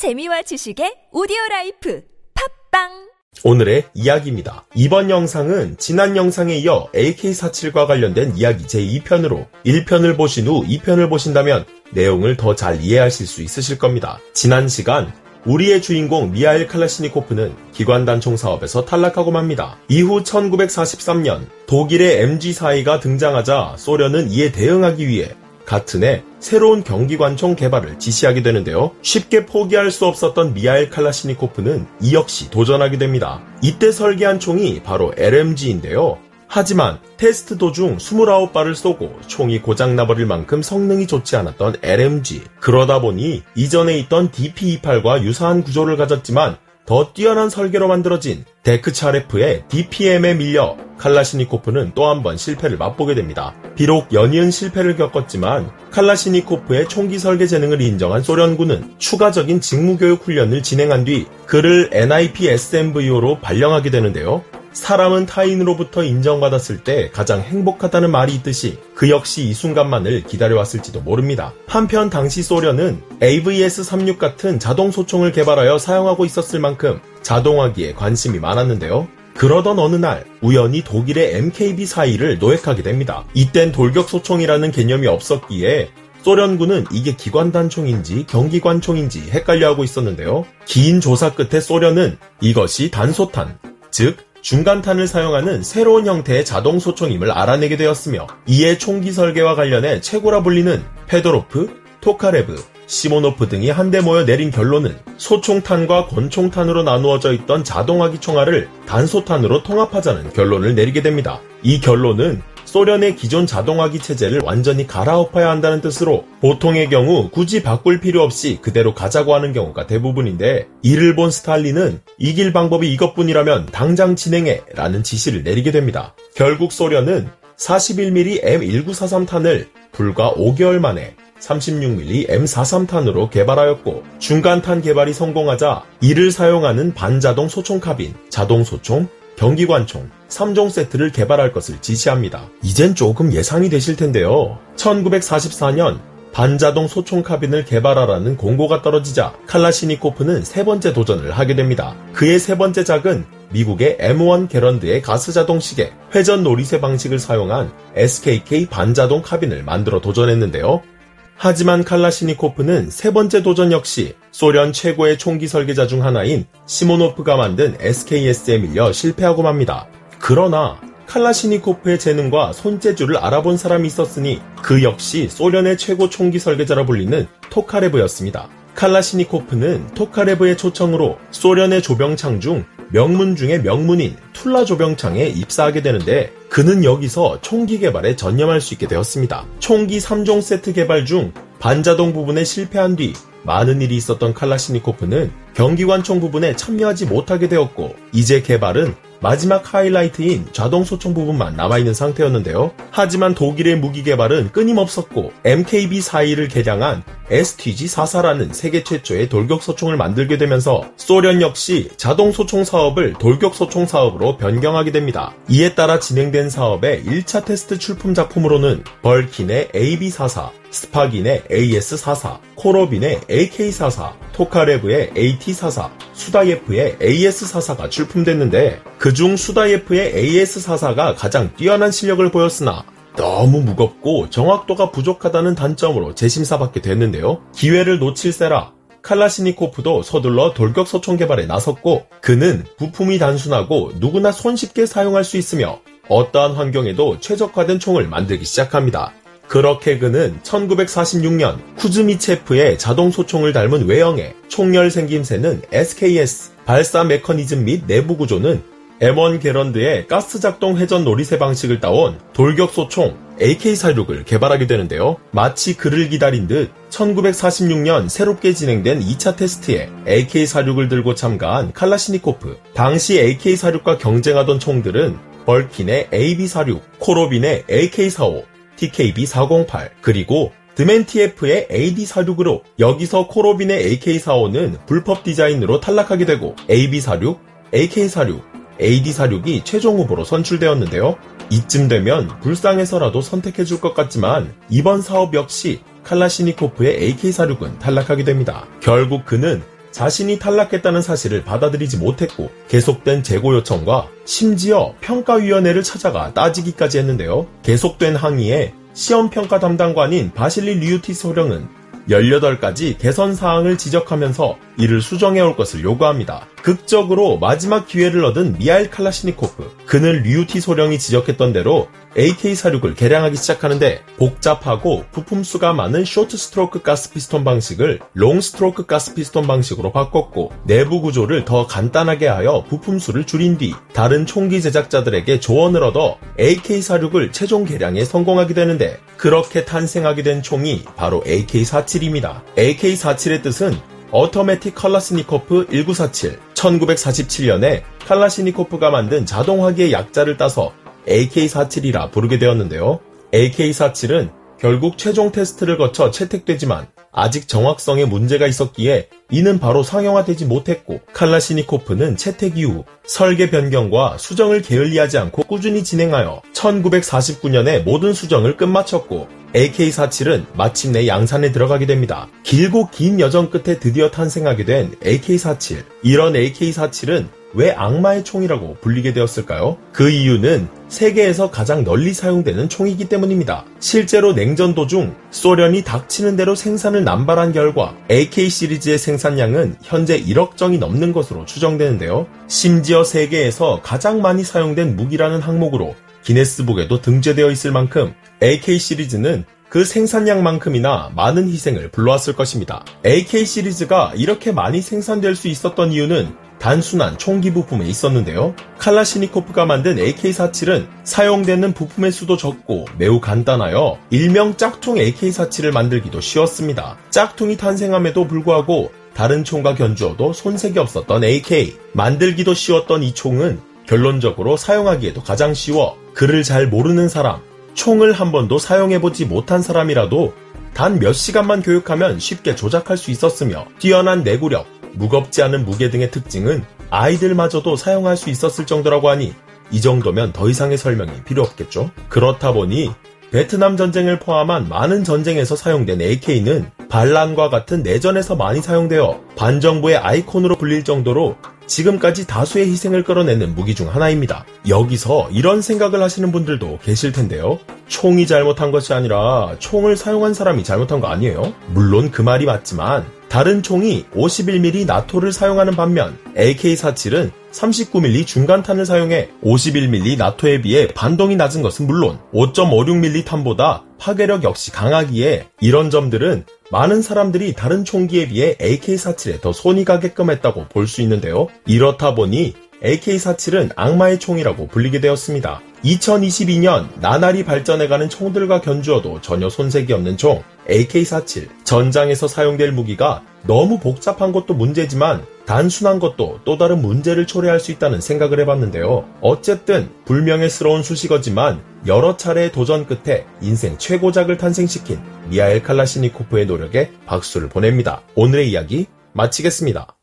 재미와 지식의 오디오 라이프 팟빵 오늘의 이야기입니다. 이번 영상은 지난 영상에 이어 AK47과 관련된 이야기 제2편으로 1편을 보신 후 2편을 보신다면 내용을 더 잘 이해하실 수 있으실 겁니다. 지난 시간 우리의 주인공 미하일 칼라시니코프는 기관단총 사업에서 탈락하고 맙니다. 이후 1943년 독일의 MG4가 등장하자 소련은 이에 대응하기 위해 같은 해 새로운 경기관총 개발을 지시하게 되는데요. 쉽게 포기할 수 없었던 미하일 칼라시니코프는 이 역시 도전하게 됩니다. 이때 설계한 총이 바로 LMG인데요. 하지만 테스트 도중 29발을 쏘고 총이 고장나버릴 만큼 성능이 좋지 않았던 LMG. 그러다 보니 이전에 있던 DP28과 유사한 구조를 가졌지만 더 뛰어난 설계로 만들어진 데크차레프의 DPM에 밀려 칼라시니코프는 또 한 번 실패를 맛보게 됩니다. 비록 연이은 실패를 겪었지만 칼라시니코프의 총기 설계 재능을 인정한 소련군은 추가적인 직무교육 훈련을 진행한 뒤 그를 NIP SMVO로 발령하게 되는데요. 사람은 타인으로부터 인정받았을 때 가장 행복하다는 말이 있듯이 그 역시 이 순간만을 기다려왔을지도 모릅니다. 한편 당시 소련은 AVS-36 같은 자동 소총을 개발하여 사용하고 있었을 만큼 자동화기에 관심이 많았는데요. 그러던 어느 날 우연히 독일의 MKB-42를 노획하게 됩니다. 이땐 돌격소총이라는 개념이 없었기에 소련군은 이게 기관단총인지 경기관총인지 헷갈려하고 있었는데요. 긴 조사 끝에 소련은 이것이 단소탄, 즉 중간탄을 사용하는 새로운 형태의 자동 소총임을 알아내게 되었으며 이에 총기 설계와 관련해 최고라 불리는 페도로프, 토카레브, 시모노프 등이 한데 모여 내린 결론은 소총탄과 권총탄으로 나누어져 있던 자동화기 총알을 단소탄으로 통합하자는 결론을 내리게 됩니다. 이 결론은 소련의 기존 자동화기 체제를 완전히 갈아엎어야 한다는 뜻으로 보통의 경우 굳이 바꿀 필요 없이 그대로 가자고 하는 경우가 대부분인데 이를 본 스탈린은 이길 방법이 이것뿐이라면 당장 진행해 라는 지시를 내리게 됩니다. 결국 소련은 41mm M1943탄을 불과 5개월 만에 36mm M43탄으로 개발하였고 중간탄 개발이 성공하자 이를 사용하는 반자동 소총 카빈, 자동 소총, 경기관총 3종 세트를 개발할 것을 지시합니다. 이젠 조금 예상이 되실 텐데요. 1944년 반자동 소총 카빈을 개발하라는 공고가 떨어지자 칼라시니코프는 세 번째 도전을 하게 됩니다. 그의 세 번째 작은 미국의 M1 게런드의 가스 자동 시계 회전 놀이쇠 방식을 사용한 SKK 반자동 카빈을 만들어 도전했는데요. 하지만 칼라시니코프는 세 번째 도전 역시 소련 최고의 총기 설계자 중 하나인 시모노프가 만든 SKS에 밀려 실패하고 맙니다. 그러나 칼라시니코프의 재능과 손재주를 알아본 사람이 있었으니 그 역시 소련의 최고 총기 설계자라 불리는 토카레브였습니다. 칼라시니코프는 토카레브의 초청으로 소련의 조병창 중 명문 중의 명문인 툴라 조병창에 입사하게 되는데 그는 여기서 총기 개발에 전념할 수 있게 되었습니다. 총기 3종 세트 개발 중 반자동 부분에 실패한 뒤 많은 일이 있었던 칼라시니코프는 경기관총 부분에 참여하지 못하게 되었고 이제 개발은 마지막 하이라이트인 자동 소총 부분만 남아있는 상태였는데요. 하지만 독일의 무기 개발은 끊임없었고 MKB-42를 개량한 STG-44라는 세계 최초의 돌격 소총을 만들게 되면서 소련 역시 자동 소총 사업을 돌격 소총 사업으로 변경하게 됩니다. 이에 따라 진행된 사업의 1차 테스트 출품 작품으로는 벌킨의 AB-44, 스파긴의 AS-44, 코로빈의 AK-44, 토카레브의 AT-44, 수다예프의 AS-44가 출품됐는데 그중 수다예프의 AS-44가 가장 뛰어난 실력을 보였으나 너무 무겁고 정확도가 부족하다는 단점으로 재심사받게 됐는데요. 기회를 놓칠세라 칼라시니코프도 서둘러 돌격 소총 개발에 나섰고 그는 부품이 단순하고 누구나 손쉽게 사용할 수 있으며 어떠한 환경에도 최적화된 총을 만들기 시작합니다. 그렇게 그는 1946년 쿠즈미체프의 자동 소총을 닮은 외형에 총열 생김새는 SKS, 발사 메커니즘 및 내부 구조는 M1 게런드의 가스 작동 회전 놀이새 방식을 따온 돌격 소총 AK-46을 개발하게 되는데요. 마치 그를 기다린 듯 1946년 새롭게 진행된 2차 테스트에 AK-46을 들고 참가한 칼라시니코프. 당시 AK-46과 경쟁하던 총들은 벌킨의 AB-46, 코로빈의 AK-45, TKB-408 그리고 드멘티에프의 AD-46으로 여기서 코로빈의 AK-45는 불법 디자인으로 탈락하게 되고 AB-46, AK-46, AD-46이 최종 후보로 선출되었는데요. 이쯤 되면 불쌍해서라도 선택해줄 것 같지만 이번 사업 역시 칼라시니코프의 AK-46은 탈락하게 됩니다. 결국 그는 자신이 탈락했다는 사실을 받아들이지 못했고 계속된 재고 요청과 심지어 평가위원회를 찾아가 따지기까지 했는데요. 계속된 항의에 시험평가 담당관인 바실리 리우티 소령은 18가지 개선 사항을 지적하면서 이를 수정해 올 것을 요구합니다. 극적으로 마지막 기회를 얻은 미하일 칼라시니코프. 그는 류티 소령이 지적했던 대로 AK-46을 개량하기 시작하는데 복잡하고 부품 수가 많은 short stroke 가스 피스톤 방식을 long stroke 가스 피스톤 방식으로 바꿨고 내부 구조를 더 간단하게 하여 부품 수를 줄인 뒤 다른 총기 제작자들에게 조언을 얻어 AK-46을 최종 개량에 성공하게 되는데 그렇게 탄생하게 된 총이 바로 AK-47입니다. AK-47의 뜻은 어터매틱 칼라스니코프 1947 1947년에 칼라시니코프가 만든 자동화기의 약자를 따서 AK-47이라 부르게 되었는데요. AK-47은 결국 최종 테스트를 거쳐 채택되지만 아직 정확성에 문제가 있었기에 이는 바로 상용화되지 못했고 칼라시니코프는 채택 이후 설계 변경과 수정을 게을리하지 않고 꾸준히 진행하여 1949년에 모든 수정을 끝마쳤고 AK-47은 마침내 양산에 들어가게 됩니다. 길고 긴 여정 끝에 드디어 탄생하게 된 AK-47. 이런 AK-47은 왜 악마의 총이라고 불리게 되었을까요? 그 이유는 세계에서 가장 널리 사용되는 총이기 때문입니다. 실제로 냉전 도중 소련이 닥치는 대로 생산을 남발한 결과 AK 시리즈의 생산량은 현재 1억 정이 넘는 것으로 추정되는데요. 심지어 세계에서 가장 많이 사용된 무기라는 항목으로 기네스북에도 등재되어 있을 만큼 AK 시리즈는 그 생산량만큼이나 많은 희생을 불러왔을 것입니다. AK 시리즈가 이렇게 많이 생산될 수 있었던 이유는 단순한 총기 부품에 있었는데요. 칼라시니코프가 만든 AK-47은 사용되는 부품의 수도 적고 매우 간단하여 일명 짝퉁 AK-47을 만들기도 쉬웠습니다. 짝퉁이 탄생함에도 불구하고 다른 총과 견주어도 손색이 없었던 AK. 만들기도 쉬웠던 이 총은 결론적으로 사용하기에도 가장 쉬워 그를 잘 모르는 사람, 총을 한 번도 사용해보지 못한 사람이라도 단 몇 시간만 교육하면 쉽게 조작할 수 있었으며 뛰어난 내구력, 무겁지 않은 무게 등의 특징은 아이들마저도 사용할 수 있었을 정도라고 하니 이 정도면 더 이상의 설명이 필요 없겠죠. 그렇다 보니 베트남 전쟁을 포함한 많은 전쟁에서 사용된 AK는 반란과 같은 내전에서 많이 사용되어 반정부의 아이콘으로 불릴 정도로 지금까지 다수의 희생을 끌어내는 무기 중 하나입니다. 여기서 이런 생각을 하시는 분들도 계실 텐데요. 총이 잘못한 것이 아니라 총을 사용한 사람이 잘못한 거 아니에요? 물론 그 말이 맞지만 다른 총이 51mm 나토를 사용하는 반면 AK-47은 39mm 중간탄을 사용해 51mm 나토에 비해 반동이 낮은 것은 물론 5.56mm 탄보다 파괴력 역시 강하기에 이런 점들은 많은 사람들이 다른 총기에 비해 AK-47에 더 손이 가게끔 했다고 볼 수 있는데요. 이렇다 보니 AK-47은 악마의 총이라고 불리게 되었습니다. 2022년 나날이 발전해가는 총들과 견주어도 전혀 손색이 없는 총 AK-47 전장에서 사용될 무기가 너무 복잡한 것도 문제지만 단순한 것도 또 다른 문제를 초래할 수 있다는 생각을 해봤는데요. 어쨌든 불명예스러운 수식어지만 여러 차례의 도전 끝에 인생 최고작을 탄생시킨 미하엘 칼라시니코프의 노력에 박수를 보냅니다. 오늘의 이야기 마치겠습니다.